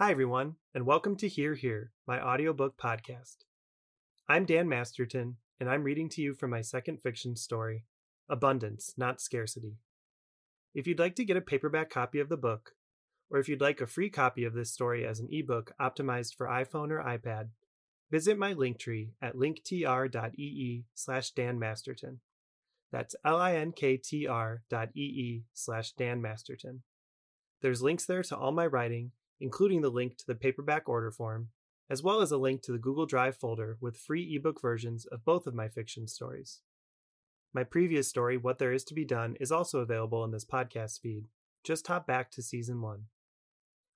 Hi, everyone, and welcome to Hear Here, my audiobook podcast. I'm Dan Masterton, and I'm reading to you from my second fiction story, Abundance, Not Scarcity. If you'd like to get a paperback copy of the book, or if you'd like a free copy of this story as an ebook optimized for iPhone or iPad, visit my Linktree at linktr.ee slash Dan Masterton. That's L-I-N-K-T-R dot E-E slash Dan Masterton. There's links there to all my writing including the link to the paperback order form, as well as a link to the Google Drive folder with free ebook versions of both of my fiction stories. My previous story, What There Is to Be Done, is also available in this podcast feed. Just hop back to season one.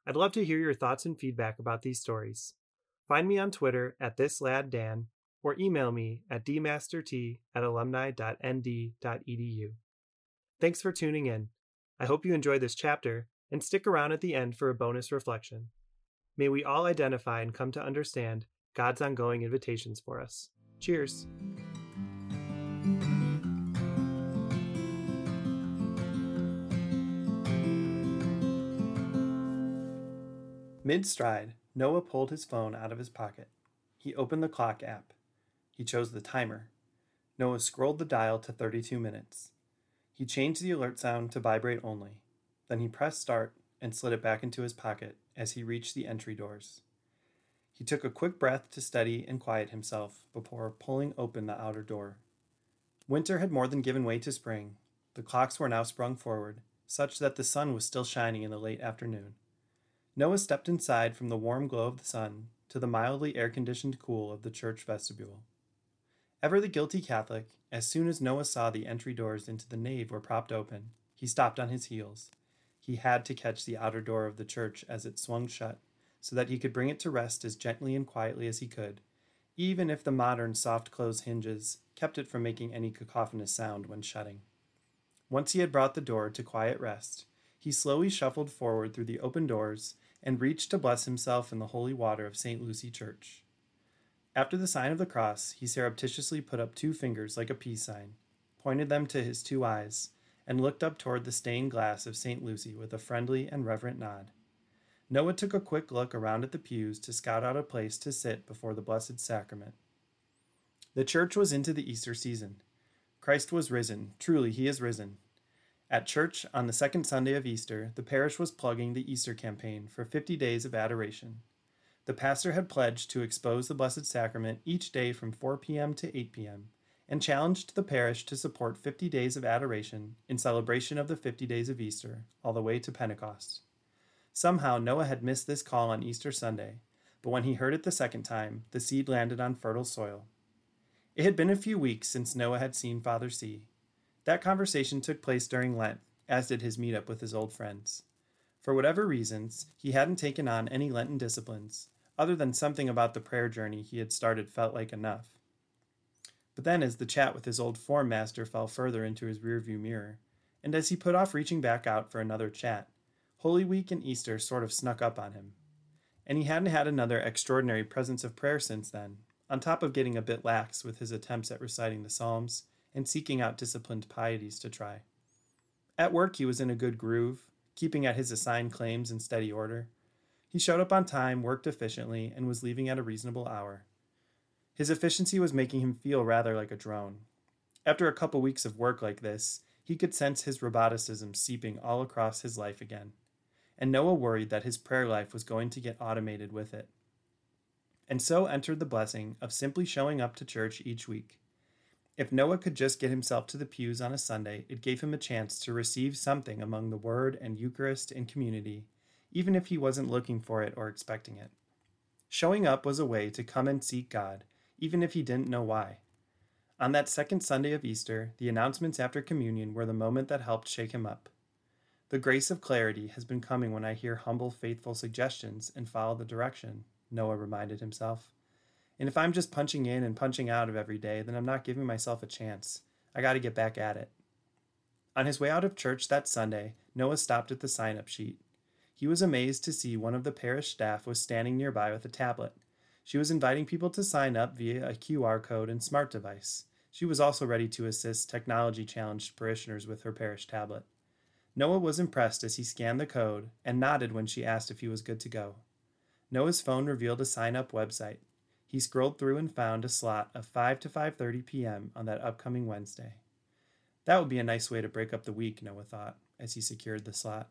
I'd love to hear your thoughts and feedback about these stories. Find me on Twitter at thisladdan or email me at dmastert at alumni.nd.edu. Thanks for tuning in. I hope you enjoyed this chapter and stick around at the end for a bonus reflection. May we all identify and come to understand God's ongoing invitations for us. Cheers. Mid stride, Noah pulled his phone out of his pocket. He opened the clock app. He chose the timer. Noah scrolled the dial to 32 minutes. He changed the alert sound to vibrate only. Then he pressed start and slid it back into his pocket as he reached the entry doors. He took a quick breath to steady and quiet himself before pulling open the outer door. Winter had more than given way to spring. The clocks were now sprung forward, such that the sun was still shining in the late afternoon. Noah stepped inside from the warm glow of the sun to the mildly air conditioned cool of the church vestibule. Ever the guilty Catholic, as soon as Noah saw the entry doors into the nave were propped open, he stopped on his heels he had to catch the outer door of the church as it swung shut, so that he could bring it to rest as gently and quietly as he could, even if the modern soft close hinges kept it from making any cacophonous sound when shutting. Once he had brought the door to quiet rest, he slowly shuffled forward through the open doors and reached to bless himself in the holy water of St. Lucy Church. After the sign of the cross, he surreptitiously put up two fingers like a peace sign, pointed them to his two eyes, and looked up toward the stained glass of St. Lucy with a friendly and reverent nod. Noah took a quick look around at the pews to scout out a place to sit before the Blessed Sacrament. The church was into the Easter season. Christ was risen. Truly, he is risen. At church on the second Sunday of Easter, the parish was plugging the Easter campaign for 50 days of adoration. The pastor had pledged to expose the Blessed Sacrament each day from 4 p.m. to 8 p.m and challenged the parish to support 50 days of adoration in celebration of the 50 days of Easter, all the way to Pentecost. Somehow Noah had missed this call on Easter Sunday, but when he heard it the second time, the seed landed on fertile soil. It had been a few weeks since Noah had seen Father C. That conversation took place during Lent, as did his meetup with his old friends. For whatever reasons, he hadn't taken on any Lenten disciplines, other than something about the prayer journey he had started felt like enough. But then, as the chat with his old form master fell further into his rearview mirror, and as he put off reaching back out for another chat, Holy Week and Easter sort of snuck up on him. And he hadn't had another extraordinary presence of prayer since then, on top of getting a bit lax with his attempts at reciting the Psalms and seeking out disciplined pieties to try. At work, he was in a good groove, keeping at his assigned claims in steady order. He showed up on time, worked efficiently, and was leaving at a reasonable hour. His efficiency was making him feel rather like a drone. After a couple weeks of work like this, he could sense his roboticism seeping all across his life again. And Noah worried that his prayer life was going to get automated with it. And so entered the blessing of simply showing up to church each week. If Noah could just get himself to the pews on a Sunday, it gave him a chance to receive something among the Word and Eucharist and community, even if he wasn't looking for it or expecting it. Showing up was a way to come and seek God even if he didn't know why. On that second Sunday of Easter, the announcements after communion were the moment that helped shake him up. The grace of clarity has been coming when I hear humble, faithful suggestions and follow the direction, Noah reminded himself. And if I'm just punching in and punching out of every day, then I'm not giving myself a chance. I got to get back at it. On his way out of church that Sunday, Noah stopped at the sign up sheet. He was amazed to see one of the parish staff was standing nearby with a tablet. She was inviting people to sign up via a QR code and smart device. She was also ready to assist technology challenged parishioners with her parish tablet. Noah was impressed as he scanned the code and nodded when she asked if he was good to go. Noah's phone revealed a sign up website. He scrolled through and found a slot of 5 to 5:30 p.m. on that upcoming Wednesday. That would be a nice way to break up the week, Noah thought, as he secured the slot.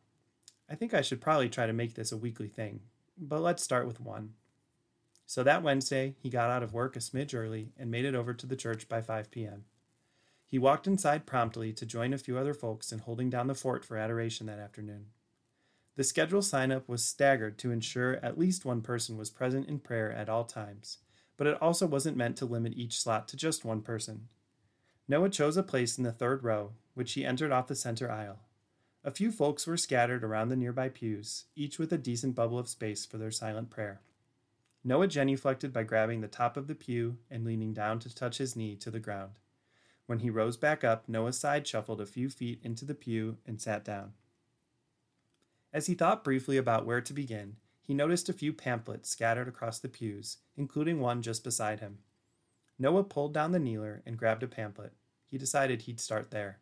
I think I should probably try to make this a weekly thing, but let's start with one. So that Wednesday, he got out of work a smidge early and made it over to the church by 5 p.m. He walked inside promptly to join a few other folks in holding down the fort for adoration that afternoon. The schedule sign up was staggered to ensure at least one person was present in prayer at all times, but it also wasn't meant to limit each slot to just one person. Noah chose a place in the third row, which he entered off the center aisle. A few folks were scattered around the nearby pews, each with a decent bubble of space for their silent prayer. Noah genuflected by grabbing the top of the pew and leaning down to touch his knee to the ground. When he rose back up, Noah side shuffled a few feet into the pew and sat down. As he thought briefly about where to begin, he noticed a few pamphlets scattered across the pews, including one just beside him. Noah pulled down the kneeler and grabbed a pamphlet. He decided he'd start there.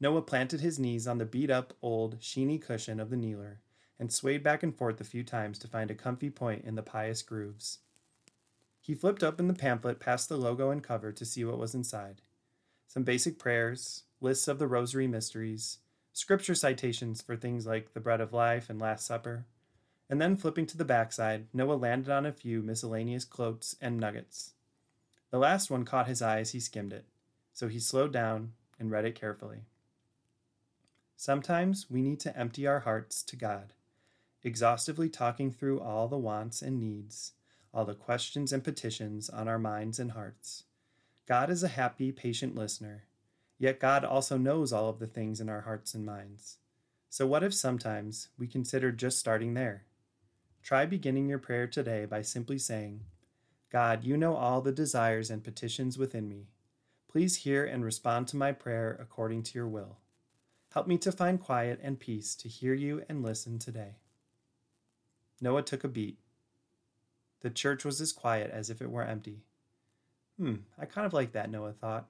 Noah planted his knees on the beat up, old, sheeny cushion of the kneeler and swayed back and forth a few times to find a comfy point in the pious grooves. He flipped open the pamphlet past the logo and cover to see what was inside some basic prayers, lists of the rosary mysteries, scripture citations for things like the bread of life and Last Supper, and then flipping to the backside, Noah landed on a few miscellaneous quotes and nuggets. The last one caught his eye as he skimmed it, so he slowed down and read it carefully. Sometimes we need to empty our hearts to God, exhaustively talking through all the wants and needs, all the questions and petitions on our minds and hearts. God is a happy, patient listener, yet God also knows all of the things in our hearts and minds. So, what if sometimes we consider just starting there? Try beginning your prayer today by simply saying, God, you know all the desires and petitions within me. Please hear and respond to my prayer according to your will. Help me to find quiet and peace to hear you and listen today. Noah took a beat. The church was as quiet as if it were empty. Hmm, I kind of like that, Noah thought.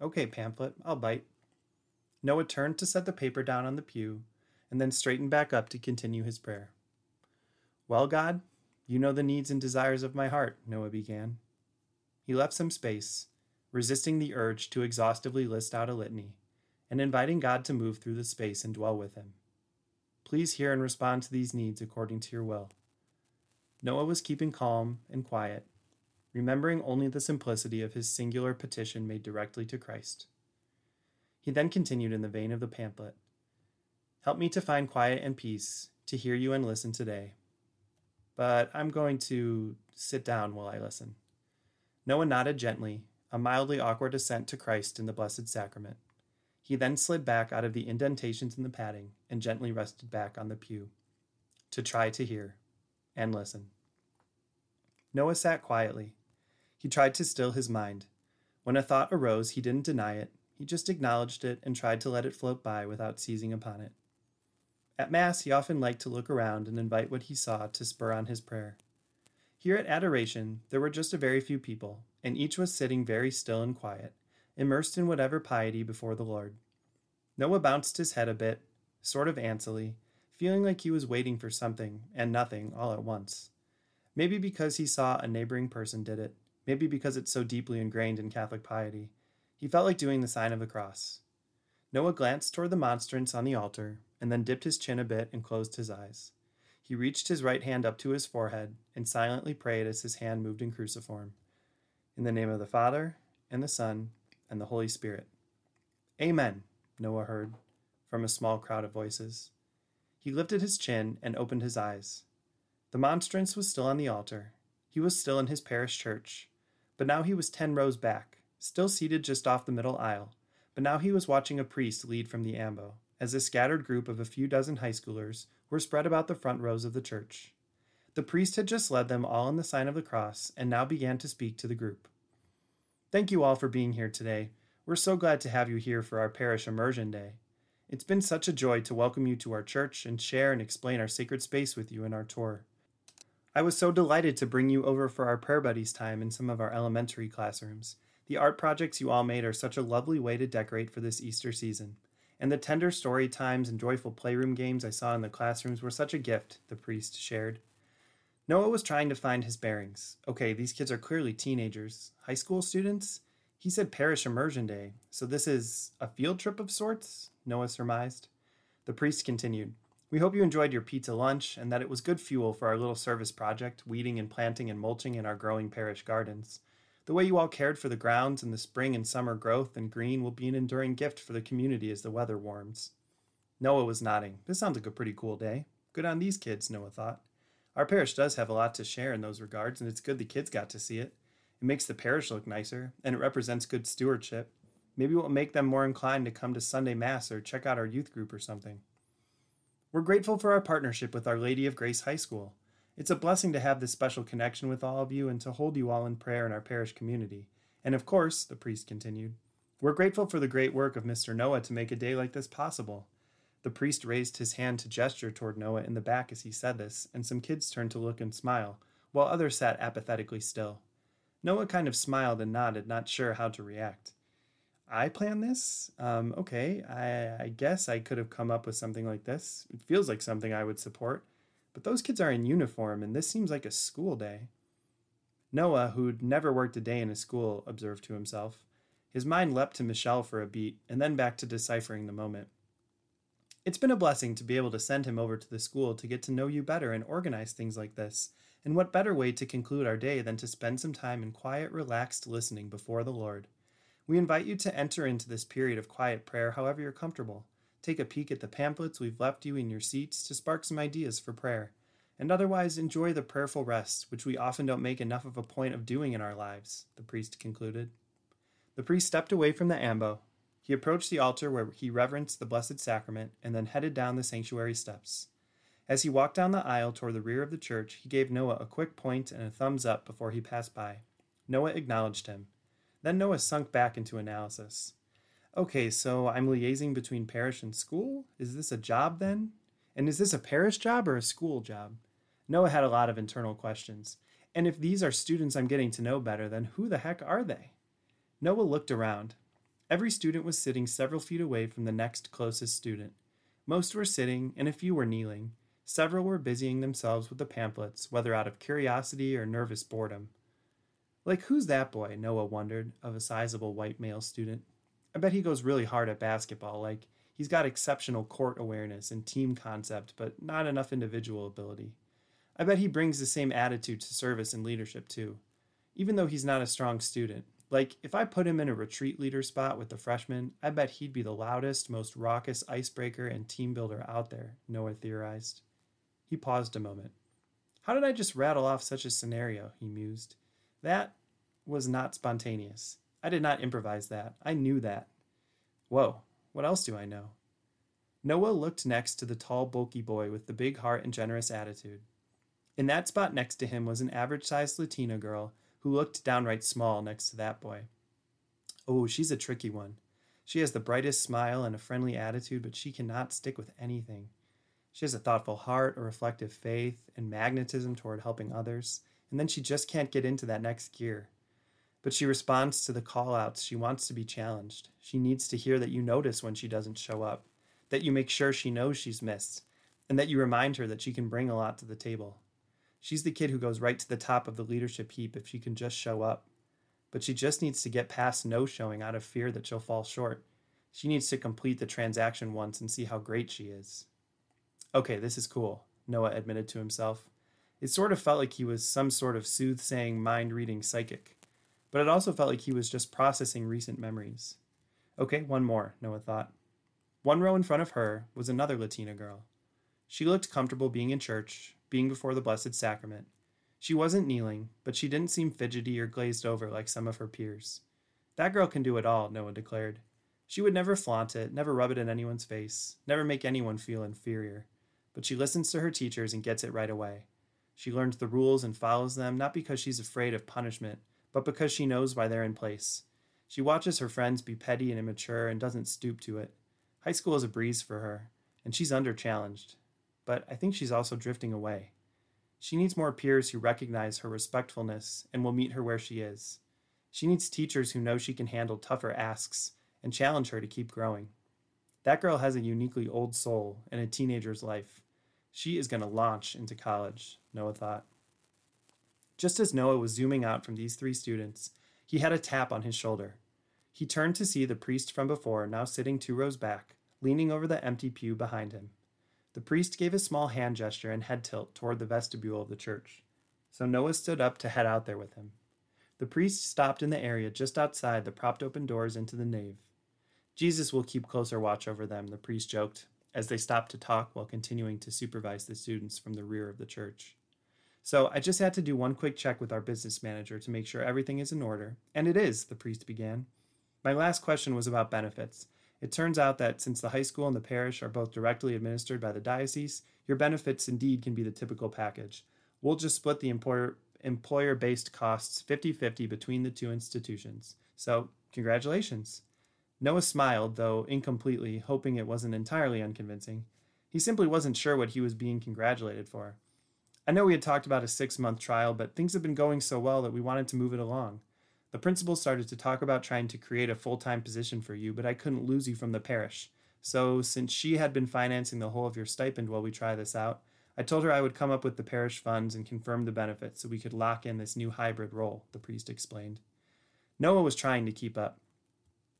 Okay, pamphlet, I'll bite. Noah turned to set the paper down on the pew and then straightened back up to continue his prayer. Well, God, you know the needs and desires of my heart, Noah began. He left some space, resisting the urge to exhaustively list out a litany, and inviting God to move through the space and dwell with him. Please hear and respond to these needs according to your will. Noah was keeping calm and quiet, remembering only the simplicity of his singular petition made directly to Christ. He then continued in the vein of the pamphlet Help me to find quiet and peace, to hear you and listen today but I'm going to sit down while I listen. Noah nodded gently, a mildly awkward assent to Christ in the Blessed Sacrament. He then slid back out of the indentations in the padding and gently rested back on the pew to try to hear and listen. Noah sat quietly. He tried to still his mind. When a thought arose, he didn't deny it, he just acknowledged it and tried to let it float by without seizing upon it. At Mass, he often liked to look around and invite what he saw to spur on his prayer. Here at Adoration, there were just a very few people, and each was sitting very still and quiet, immersed in whatever piety before the Lord. Noah bounced his head a bit, sort of antsily, feeling like he was waiting for something and nothing all at once. Maybe because he saw a neighboring person did it, maybe because it's so deeply ingrained in Catholic piety. He felt like doing the sign of the cross. Noah glanced toward the monstrance on the altar, and then dipped his chin a bit and closed his eyes. He reached his right hand up to his forehead and silently prayed as his hand moved in cruciform. In the name of the Father, and the Son, and the Holy Spirit. Amen, Noah heard from a small crowd of voices. He lifted his chin and opened his eyes. The monstrance was still on the altar. He was still in his parish church, but now he was ten rows back, still seated just off the middle aisle, but now he was watching a priest lead from the ambo as a scattered group of a few dozen high schoolers were spread about the front rows of the church. The priest had just led them all in the sign of the cross and now began to speak to the group. Thank you all for being here today. We're so glad to have you here for our parish immersion day. It's been such a joy to welcome you to our church and share and explain our sacred space with you in our tour. I was so delighted to bring you over for our prayer buddies time in some of our elementary classrooms. The art projects you all made are such a lovely way to decorate for this Easter season. And the tender story times and joyful playroom games I saw in the classrooms were such a gift, the priest shared. Noah was trying to find his bearings. Okay, these kids are clearly teenagers. High school students? He said parish immersion day, so this is a field trip of sorts? Noah surmised. The priest continued, We hope you enjoyed your pizza lunch and that it was good fuel for our little service project, weeding and planting and mulching in our growing parish gardens. The way you all cared for the grounds and the spring and summer growth and green will be an enduring gift for the community as the weather warms. Noah was nodding. This sounds like a pretty cool day. Good on these kids, Noah thought. Our parish does have a lot to share in those regards, and it's good the kids got to see it. It makes the parish look nicer, and it represents good stewardship. Maybe it will make them more inclined to come to Sunday Mass or check out our youth group or something. We're grateful for our partnership with Our Lady of Grace High School. It's a blessing to have this special connection with all of you and to hold you all in prayer in our parish community. And of course, the priest continued, we're grateful for the great work of Mr. Noah to make a day like this possible. The priest raised his hand to gesture toward Noah in the back as he said this, and some kids turned to look and smile, while others sat apathetically still. Noah kind of smiled and nodded, not sure how to react. I planned this? Um, okay, I, I guess I could have come up with something like this. It feels like something I would support. But those kids are in uniform, and this seems like a school day. Noah, who'd never worked a day in a school, observed to himself. His mind leapt to Michelle for a beat, and then back to deciphering the moment. It's been a blessing to be able to send him over to the school to get to know you better and organize things like this. And what better way to conclude our day than to spend some time in quiet, relaxed listening before the Lord? We invite you to enter into this period of quiet prayer however you're comfortable. Take a peek at the pamphlets we've left you in your seats to spark some ideas for prayer, and otherwise enjoy the prayerful rest, which we often don't make enough of a point of doing in our lives, the priest concluded. The priest stepped away from the ambo. He approached the altar where he reverenced the Blessed Sacrament and then headed down the sanctuary steps. As he walked down the aisle toward the rear of the church, he gave Noah a quick point and a thumbs up before he passed by. Noah acknowledged him. Then Noah sunk back into analysis. Okay, so I'm liaising between parish and school? Is this a job then? And is this a parish job or a school job? Noah had a lot of internal questions. And if these are students I'm getting to know better, then who the heck are they? Noah looked around. Every student was sitting several feet away from the next closest student. Most were sitting, and a few were kneeling. Several were busying themselves with the pamphlets, whether out of curiosity or nervous boredom. Like, who's that boy? Noah wondered, of a sizable white male student. I bet he goes really hard at basketball. Like, he's got exceptional court awareness and team concept, but not enough individual ability. I bet he brings the same attitude to service and leadership, too, even though he's not a strong student. Like, if I put him in a retreat leader spot with the freshmen, I bet he'd be the loudest, most raucous icebreaker and team builder out there, Noah theorized. He paused a moment. How did I just rattle off such a scenario? he mused. That was not spontaneous. I did not improvise that. I knew that. Whoa, what else do I know? Noah looked next to the tall, bulky boy with the big heart and generous attitude. In that spot next to him was an average sized Latina girl who looked downright small next to that boy. Oh, she's a tricky one. She has the brightest smile and a friendly attitude, but she cannot stick with anything. She has a thoughtful heart, a reflective faith, and magnetism toward helping others, and then she just can't get into that next gear. But she responds to the call outs. She wants to be challenged. She needs to hear that you notice when she doesn't show up, that you make sure she knows she's missed, and that you remind her that she can bring a lot to the table. She's the kid who goes right to the top of the leadership heap if she can just show up. But she just needs to get past no showing out of fear that she'll fall short. She needs to complete the transaction once and see how great she is. Okay, this is cool, Noah admitted to himself. It sort of felt like he was some sort of soothsaying, mind reading psychic but it also felt like he was just processing recent memories. Okay, one more, Noah thought. One row in front of her was another Latina girl. She looked comfortable being in church, being before the Blessed Sacrament. She wasn't kneeling, but she didn't seem fidgety or glazed over like some of her peers. That girl can do it all, Noah declared. She would never flaunt it, never rub it in anyone's face, never make anyone feel inferior. But she listens to her teachers and gets it right away. She learns the rules and follows them not because she's afraid of punishment, but because she knows why they're in place. She watches her friends be petty and immature and doesn't stoop to it. High school is a breeze for her, and she's under challenged. But I think she's also drifting away. She needs more peers who recognize her respectfulness and will meet her where she is. She needs teachers who know she can handle tougher asks and challenge her to keep growing. That girl has a uniquely old soul and a teenager's life. She is going to launch into college, Noah thought. Just as Noah was zooming out from these three students, he had a tap on his shoulder. He turned to see the priest from before now sitting two rows back, leaning over the empty pew behind him. The priest gave a small hand gesture and head tilt toward the vestibule of the church. So Noah stood up to head out there with him. The priest stopped in the area just outside the propped open doors into the nave. Jesus will keep closer watch over them, the priest joked, as they stopped to talk while continuing to supervise the students from the rear of the church. So I just had to do one quick check with our business manager to make sure everything is in order. And it is, the priest began. My last question was about benefits. It turns out that since the high school and the parish are both directly administered by the diocese, your benefits indeed can be the typical package. We'll just split the employer employer based costs 50 50 between the two institutions. So, congratulations. Noah smiled, though incompletely, hoping it wasn't entirely unconvincing. He simply wasn't sure what he was being congratulated for. I know we had talked about a six month trial, but things have been going so well that we wanted to move it along. The principal started to talk about trying to create a full time position for you, but I couldn't lose you from the parish. So, since she had been financing the whole of your stipend while we try this out, I told her I would come up with the parish funds and confirm the benefits so we could lock in this new hybrid role, the priest explained. Noah was trying to keep up.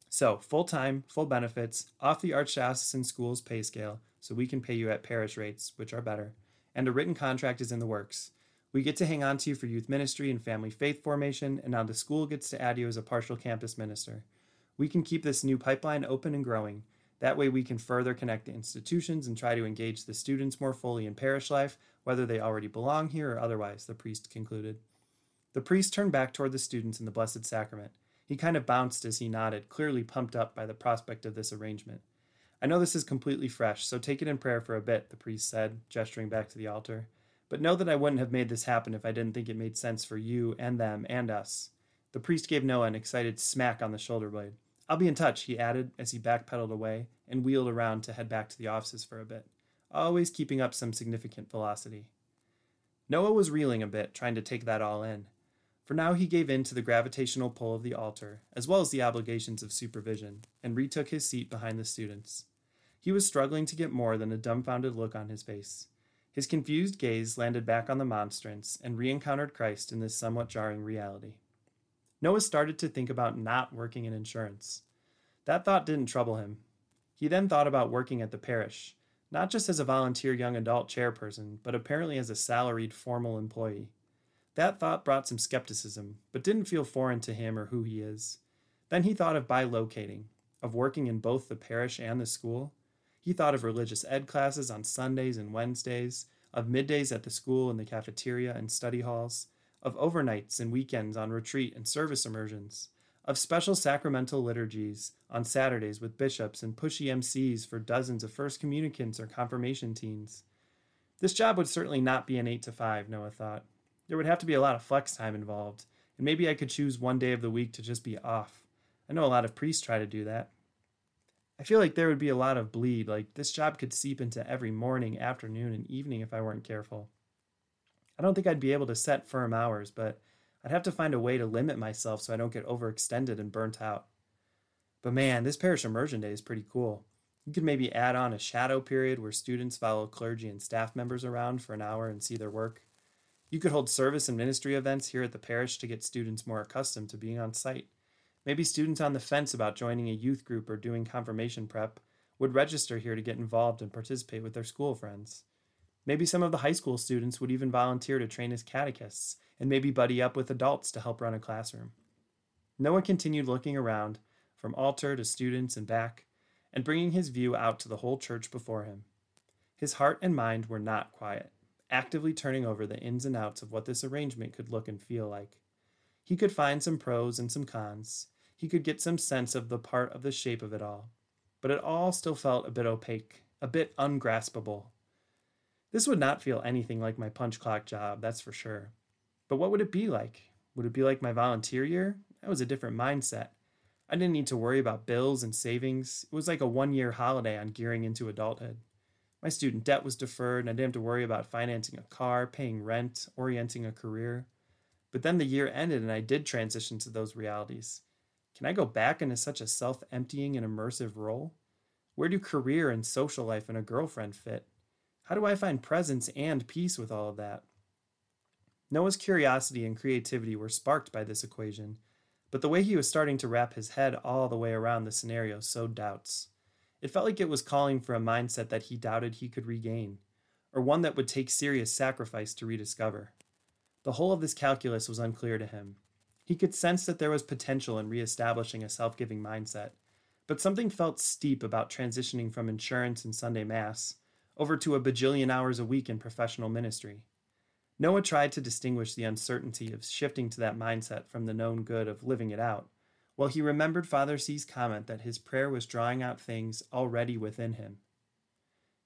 So, full time, full benefits, off the Archdiocesan School's pay scale, so we can pay you at parish rates, which are better, and a written contract is in the works. We get to hang on to you for youth ministry and family faith formation, and now the school gets to add you as a partial campus minister. We can keep this new pipeline open and growing. That way, we can further connect the institutions and try to engage the students more fully in parish life, whether they already belong here or otherwise, the priest concluded. The priest turned back toward the students in the Blessed Sacrament. He kind of bounced as he nodded, clearly pumped up by the prospect of this arrangement. I know this is completely fresh, so take it in prayer for a bit, the priest said, gesturing back to the altar. But know that I wouldn't have made this happen if I didn't think it made sense for you and them and us. The priest gave Noah an excited smack on the shoulder blade. I'll be in touch, he added as he backpedaled away and wheeled around to head back to the offices for a bit, always keeping up some significant velocity. Noah was reeling a bit, trying to take that all in. For now, he gave in to the gravitational pull of the altar, as well as the obligations of supervision, and retook his seat behind the students. He was struggling to get more than a dumbfounded look on his face. His confused gaze landed back on the monstrance and re encountered Christ in this somewhat jarring reality. Noah started to think about not working in insurance. That thought didn't trouble him. He then thought about working at the parish, not just as a volunteer young adult chairperson, but apparently as a salaried formal employee. That thought brought some skepticism, but didn't feel foreign to him or who he is. Then he thought of bilocating, of working in both the parish and the school. He thought of religious ed classes on Sundays and Wednesdays, of middays at the school and the cafeteria and study halls, of overnights and weekends on retreat and service immersions, of special sacramental liturgies on Saturdays with bishops and pushy MCs for dozens of first communicants or confirmation teens. This job would certainly not be an 8 to 5, Noah thought. There would have to be a lot of flex time involved, and maybe I could choose one day of the week to just be off. I know a lot of priests try to do that. I feel like there would be a lot of bleed, like this job could seep into every morning, afternoon, and evening if I weren't careful. I don't think I'd be able to set firm hours, but I'd have to find a way to limit myself so I don't get overextended and burnt out. But man, this parish immersion day is pretty cool. You could maybe add on a shadow period where students follow clergy and staff members around for an hour and see their work. You could hold service and ministry events here at the parish to get students more accustomed to being on site. Maybe students on the fence about joining a youth group or doing confirmation prep would register here to get involved and participate with their school friends. Maybe some of the high school students would even volunteer to train as catechists and maybe buddy up with adults to help run a classroom. Noah continued looking around, from altar to students and back, and bringing his view out to the whole church before him. His heart and mind were not quiet actively turning over the ins and outs of what this arrangement could look and feel like. He could find some pros and some cons. He could get some sense of the part of the shape of it all. But it all still felt a bit opaque, a bit ungraspable. This would not feel anything like my punch clock job, that's for sure. But what would it be like? Would it be like my volunteer year? That was a different mindset. I didn't need to worry about bills and savings. It was like a one year holiday on gearing into adulthood. My student debt was deferred, and I didn't have to worry about financing a car, paying rent, orienting a career. But then the year ended, and I did transition to those realities. Can I go back into such a self emptying and immersive role? Where do career and social life and a girlfriend fit? How do I find presence and peace with all of that? Noah's curiosity and creativity were sparked by this equation, but the way he was starting to wrap his head all the way around the scenario sowed doubts. It felt like it was calling for a mindset that he doubted he could regain, or one that would take serious sacrifice to rediscover. The whole of this calculus was unclear to him. He could sense that there was potential in reestablishing a self giving mindset, but something felt steep about transitioning from insurance and Sunday Mass over to a bajillion hours a week in professional ministry. Noah tried to distinguish the uncertainty of shifting to that mindset from the known good of living it out, while he remembered Father C's comment that his prayer was drawing out things already within him.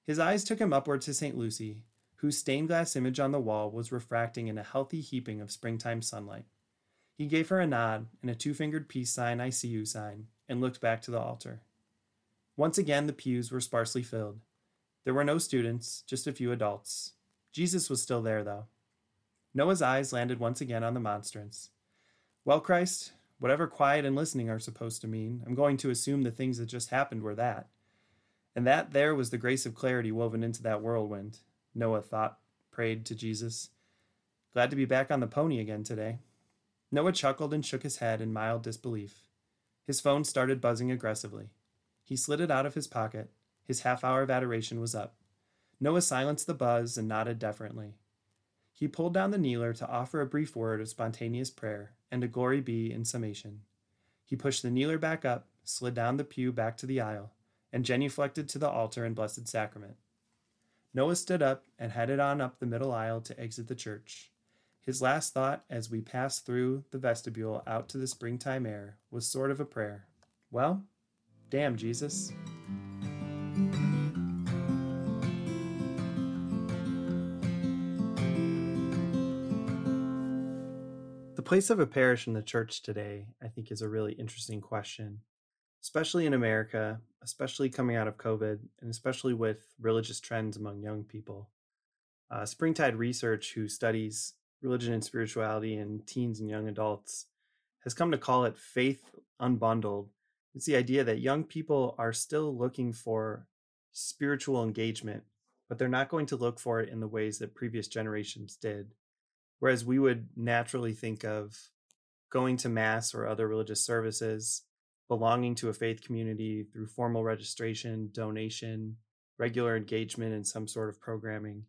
His eyes took him upward to St. Lucy, whose stained glass image on the wall was refracting in a healthy heaping of springtime sunlight. He gave her a nod and a two fingered peace sign, I see you sign, and looked back to the altar. Once again, the pews were sparsely filled. There were no students, just a few adults. Jesus was still there, though. Noah's eyes landed once again on the monstrance. Well, Christ, whatever quiet and listening are supposed to mean, I'm going to assume the things that just happened were that. And that there was the grace of clarity woven into that whirlwind, Noah thought, prayed to Jesus. Glad to be back on the pony again today. Noah chuckled and shook his head in mild disbelief. His phone started buzzing aggressively. He slid it out of his pocket. His half hour of adoration was up. Noah silenced the buzz and nodded deferently. He pulled down the kneeler to offer a brief word of spontaneous prayer and a glory be in summation. He pushed the kneeler back up, slid down the pew back to the aisle, and genuflected to the altar and Blessed Sacrament. Noah stood up and headed on up the middle aisle to exit the church. His last thought as we passed through the vestibule out to the springtime air was sort of a prayer. Well, damn, Jesus. The place of a parish in the church today, I think, is a really interesting question especially in America, especially coming out of COVID, and especially with religious trends among young people. Uh, Springtide Research, who studies religion and spirituality in teens and young adults, has come to call it faith unbundled. It's the idea that young people are still looking for spiritual engagement, but they're not going to look for it in the ways that previous generations did. Whereas we would naturally think of going to Mass or other religious services belonging to a faith community through formal registration, donation, regular engagement in some sort of programming.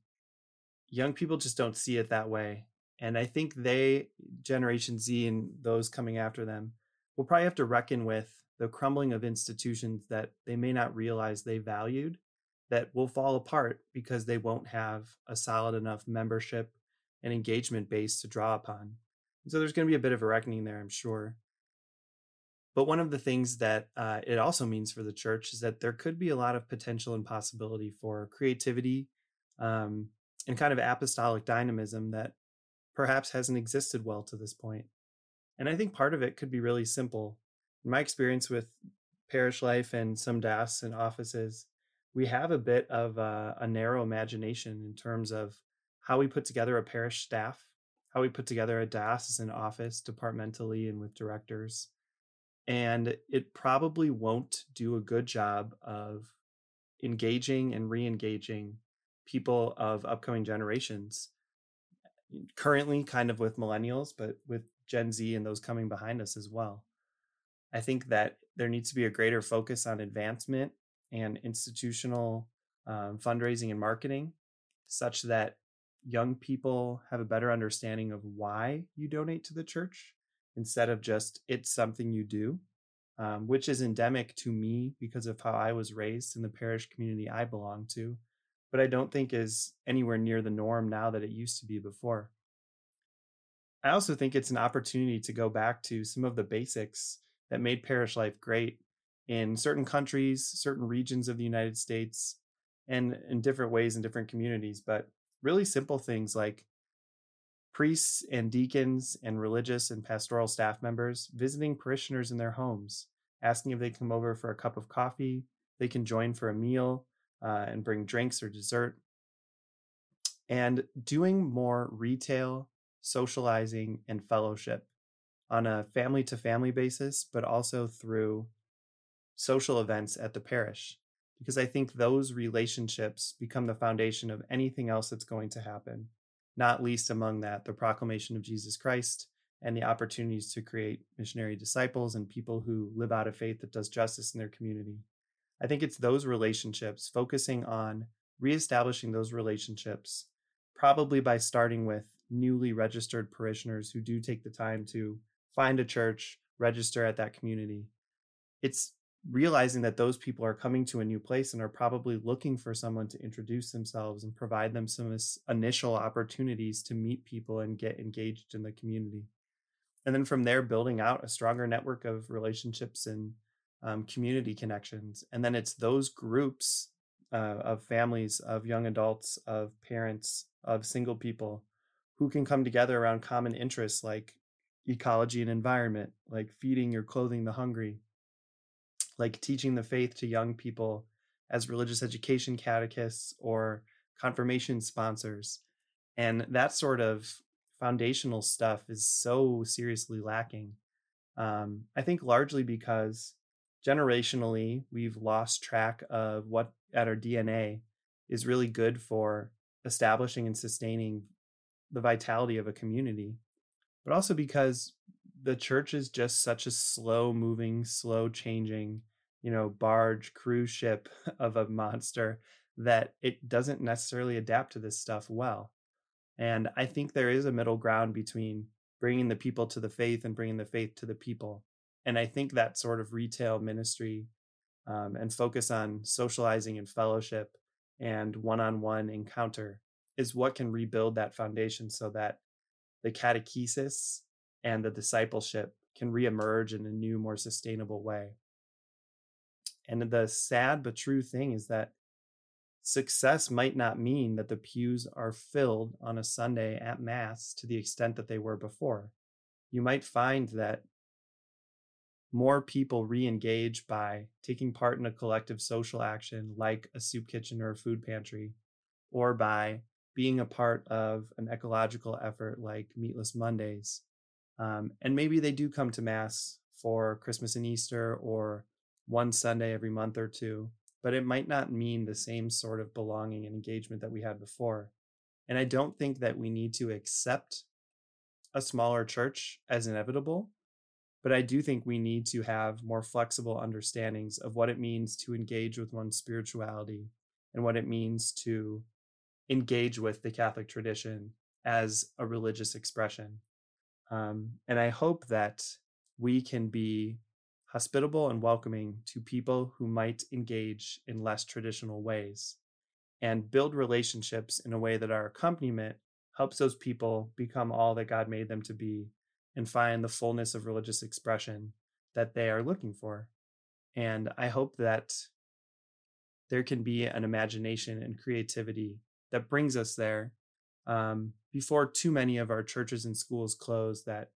Young people just don't see it that way. And I think they, Generation Z and those coming after them, will probably have to reckon with the crumbling of institutions that they may not realize they valued that will fall apart because they won't have a solid enough membership and engagement base to draw upon. And so there's going to be a bit of a reckoning there, I'm sure. But one of the things that uh, it also means for the church is that there could be a lot of potential and possibility for creativity um, and kind of apostolic dynamism that perhaps hasn't existed well to this point. And I think part of it could be really simple. In my experience with parish life and some diocesan offices, we have a bit of a, a narrow imagination in terms of how we put together a parish staff, how we put together a diocesan office departmentally and with directors and it probably won't do a good job of engaging and re-engaging people of upcoming generations currently kind of with millennials but with gen z and those coming behind us as well. I think that there needs to be a greater focus on advancement and institutional um, fundraising and marketing such that young people have a better understanding of why you donate to the church instead of just it's something you do, um, which is endemic to me because of how I was raised in the parish community I belong to, but I don't think is anywhere near the norm now that it used to be before. I also think it's an opportunity to go back to some of the basics that made parish life great in certain countries, certain regions of the United States. and in different ways in different communities, but really simple things like priests and deacons and religious and pastoral staff members visiting parishioners in their homes, asking if they come over for a cup of coffee, they can join for a meal uh, and bring drinks or dessert, and doing more retail, socializing, and fellowship on a family to family basis, but also through social events at the parish. Because I think those relationships become the foundation of anything else that's going to happen, not least among that, the proclamation of Jesus Christ and the opportunities to create missionary disciples and people who live out a faith that does justice in their community. I think it's those relationships, focusing on reestablishing those relationships, probably by starting with newly registered parishioners who do take the time to find a church, register at that community. It's realizing that those people are coming to a new place and are probably looking for someone to introduce themselves and provide them some initial opportunities to meet people and get engaged in the community. And then from there, building out a stronger network of relationships and um, community connections. And then it's those groups uh, of families, of young adults, of parents, of single people who can come together around common interests like ecology and environment, like feeding or clothing the hungry, like teaching the faith to young people as religious education catechists or confirmation sponsors. And that sort of foundational stuff is so seriously lacking. Um, I think largely because generationally we've lost track of what at our DNA is really good for establishing and sustaining the vitality of a community but also because the church is just such a slow moving, slow changing, you know, barge cruise ship of a monster that it doesn't necessarily adapt to this stuff well. And I think there is a middle ground between bringing the people to the faith and bringing the faith to the people. And I think that sort of retail ministry um, and focus on socializing and fellowship and one on one encounter is what can rebuild that foundation so that the catechesis and the discipleship can reemerge in a new, more sustainable way. And the sad but true thing is that success might not mean that the pews are filled on a Sunday at Mass to the extent that they were before. You might find that more people re engage by taking part in a collective social action like a soup kitchen or a food pantry, or by being a part of an ecological effort like Meatless Mondays. Um, and maybe they do come to Mass for Christmas and Easter or one Sunday every month or two, but it might not mean the same sort of belonging and engagement that we had before. And I don't think that we need to accept a smaller church as inevitable, but I do think we need to have more flexible understandings of what it means to engage with one's spirituality and what it means to engage with the Catholic tradition as a religious expression. Um, and I hope that we can be hospitable and welcoming to people who might engage in less traditional ways and build relationships in a way that our accompaniment helps those people become all that God made them to be and find the fullness of religious expression that they are looking for. And I hope that there can be an imagination and creativity that brings us there um, before too many of our churches and schools close that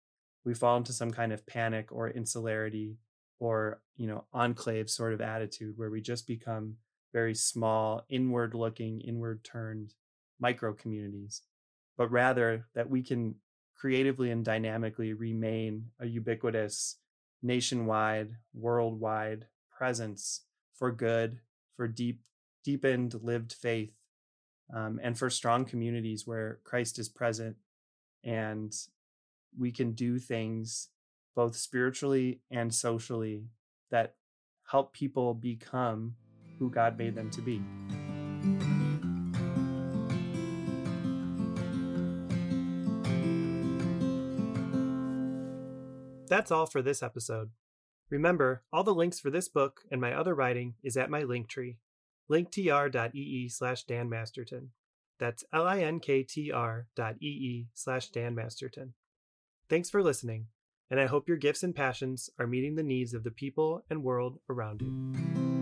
we fall into some kind of panic or insularity or you know enclave sort of attitude where we just become very small inward looking inward turned micro communities but rather that we can creatively and dynamically remain a ubiquitous nationwide worldwide presence for good for deep deepened lived faith um, and for strong communities where Christ is present and we can do things both spiritually and socially that help people become who God made them to be. That's all for this episode. Remember, all the links for this book and my other writing is at my link tree linktr.ee slash Dan Masterton. That's L-I-N-K-T-R dot E-E slash Dan Masterton. Thanks for listening, and I hope your gifts and passions are meeting the needs of the people and world around you.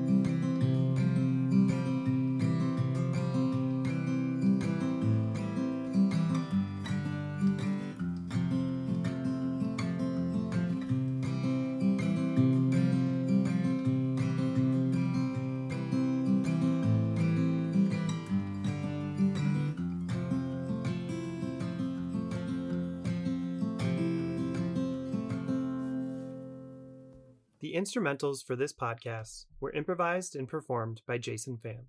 Instrumentals for this podcast were improvised and performed by Jason Pham.